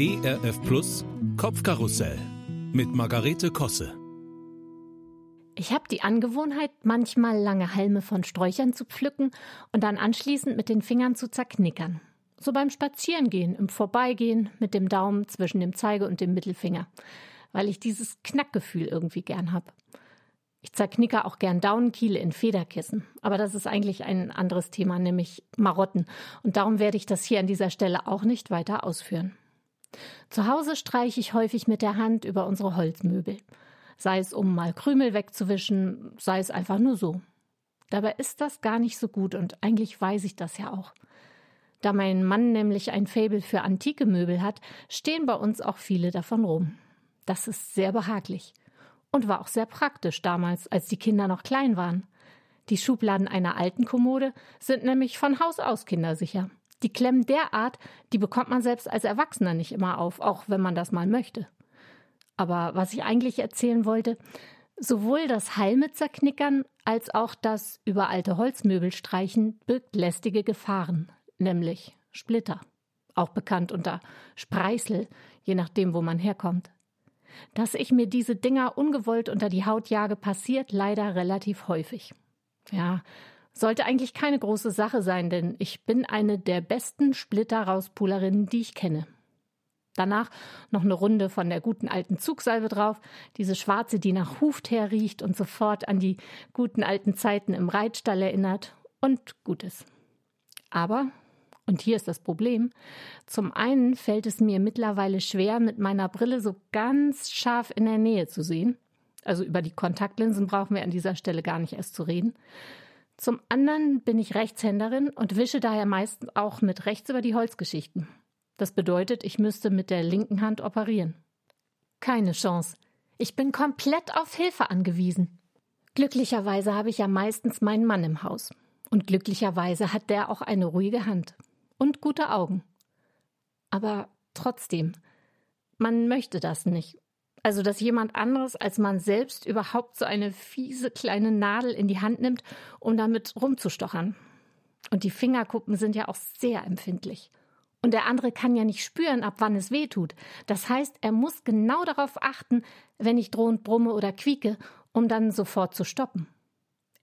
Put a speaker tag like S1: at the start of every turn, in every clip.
S1: ERF Plus Kopfkarussell mit Margarete Kosse.
S2: Ich habe die Angewohnheit, manchmal lange Halme von Sträuchern zu pflücken und dann anschließend mit den Fingern zu zerknickern. So beim Spazierengehen, im Vorbeigehen, mit dem Daumen zwischen dem Zeige und dem Mittelfinger, weil ich dieses Knackgefühl irgendwie gern hab. Ich zerknicker auch gern Daunenkiele in Federkissen, aber das ist eigentlich ein anderes Thema, nämlich Marotten, und darum werde ich das hier an dieser Stelle auch nicht weiter ausführen. Zu Hause streiche ich häufig mit der Hand über unsere Holzmöbel, sei es um mal Krümel wegzuwischen, sei es einfach nur so. Dabei ist das gar nicht so gut und eigentlich weiß ich das ja auch. Da mein Mann nämlich ein Fabel für antike Möbel hat, stehen bei uns auch viele davon rum. Das ist sehr behaglich und war auch sehr praktisch damals, als die Kinder noch klein waren. Die Schubladen einer alten Kommode sind nämlich von Haus aus kindersicher. Die Klemmen derart, die bekommt man selbst als Erwachsener nicht immer auf, auch wenn man das mal möchte. Aber was ich eigentlich erzählen wollte, sowohl das Halme zerknickern als auch das über alte Holzmöbel streichen birgt lästige Gefahren, nämlich Splitter, auch bekannt unter Spreißel, je nachdem, wo man herkommt. Dass ich mir diese Dinger ungewollt unter die Haut jage, passiert leider relativ häufig. Ja, sollte eigentlich keine große Sache sein, denn ich bin eine der besten Splitter-Rauspulerinnen, die ich kenne. Danach noch eine Runde von der guten alten Zugsalbe drauf, diese schwarze, die nach Hufteer riecht und sofort an die guten alten Zeiten im Reitstall erinnert und Gutes. Aber und hier ist das Problem. Zum einen fällt es mir mittlerweile schwer, mit meiner Brille so ganz scharf in der Nähe zu sehen. Also über die Kontaktlinsen brauchen wir an dieser Stelle gar nicht erst zu reden. Zum anderen bin ich Rechtshänderin und wische daher meistens auch mit rechts über die Holzgeschichten. Das bedeutet, ich müsste mit der linken Hand operieren. Keine Chance. Ich bin komplett auf Hilfe angewiesen. Glücklicherweise habe ich ja meistens meinen Mann im Haus. Und glücklicherweise hat der auch eine ruhige Hand und gute Augen. Aber trotzdem, man möchte das nicht. Also, dass jemand anderes als man selbst überhaupt so eine fiese kleine Nadel in die Hand nimmt, um damit rumzustochern. Und die Fingerkuppen sind ja auch sehr empfindlich. Und der andere kann ja nicht spüren, ab wann es weh tut. Das heißt, er muss genau darauf achten, wenn ich drohend brumme oder quieke, um dann sofort zu stoppen.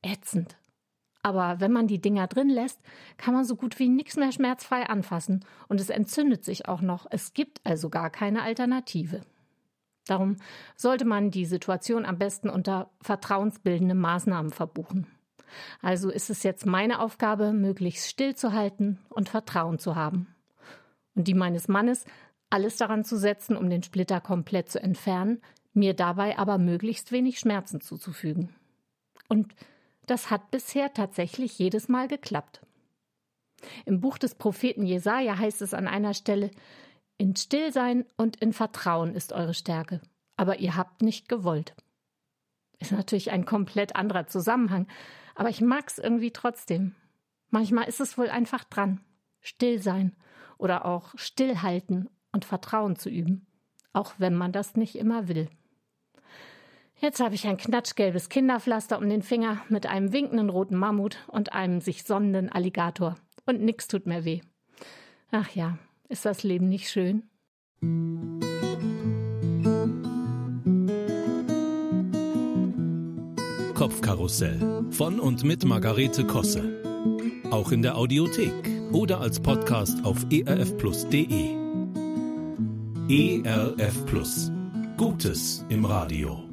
S2: Ätzend. Aber wenn man die Dinger drin lässt, kann man so gut wie nichts mehr schmerzfrei anfassen und es entzündet sich auch noch. Es gibt also gar keine Alternative. Darum sollte man die Situation am besten unter vertrauensbildende Maßnahmen verbuchen. Also ist es jetzt meine Aufgabe, möglichst still zu halten und Vertrauen zu haben. Und die meines Mannes, alles daran zu setzen, um den Splitter komplett zu entfernen, mir dabei aber möglichst wenig Schmerzen zuzufügen. Und das hat bisher tatsächlich jedes Mal geklappt. Im Buch des Propheten Jesaja heißt es an einer Stelle, in Stillsein und in Vertrauen ist eure Stärke, aber ihr habt nicht gewollt. Ist natürlich ein komplett anderer Zusammenhang, aber ich mag's irgendwie trotzdem. Manchmal ist es wohl einfach dran, still sein oder auch stillhalten und Vertrauen zu üben, auch wenn man das nicht immer will. Jetzt habe ich ein knatschgelbes Kinderpflaster um den Finger mit einem winkenden roten Mammut und einem sich sonnenden Alligator. Und nix tut mehr weh. Ach ja, ist das Leben nicht schön?
S1: Kopfkarussell von und mit Margarete Kosse. Auch in der Audiothek oder als Podcast auf erfplus.de. ERF Plus. Gutes im Radio.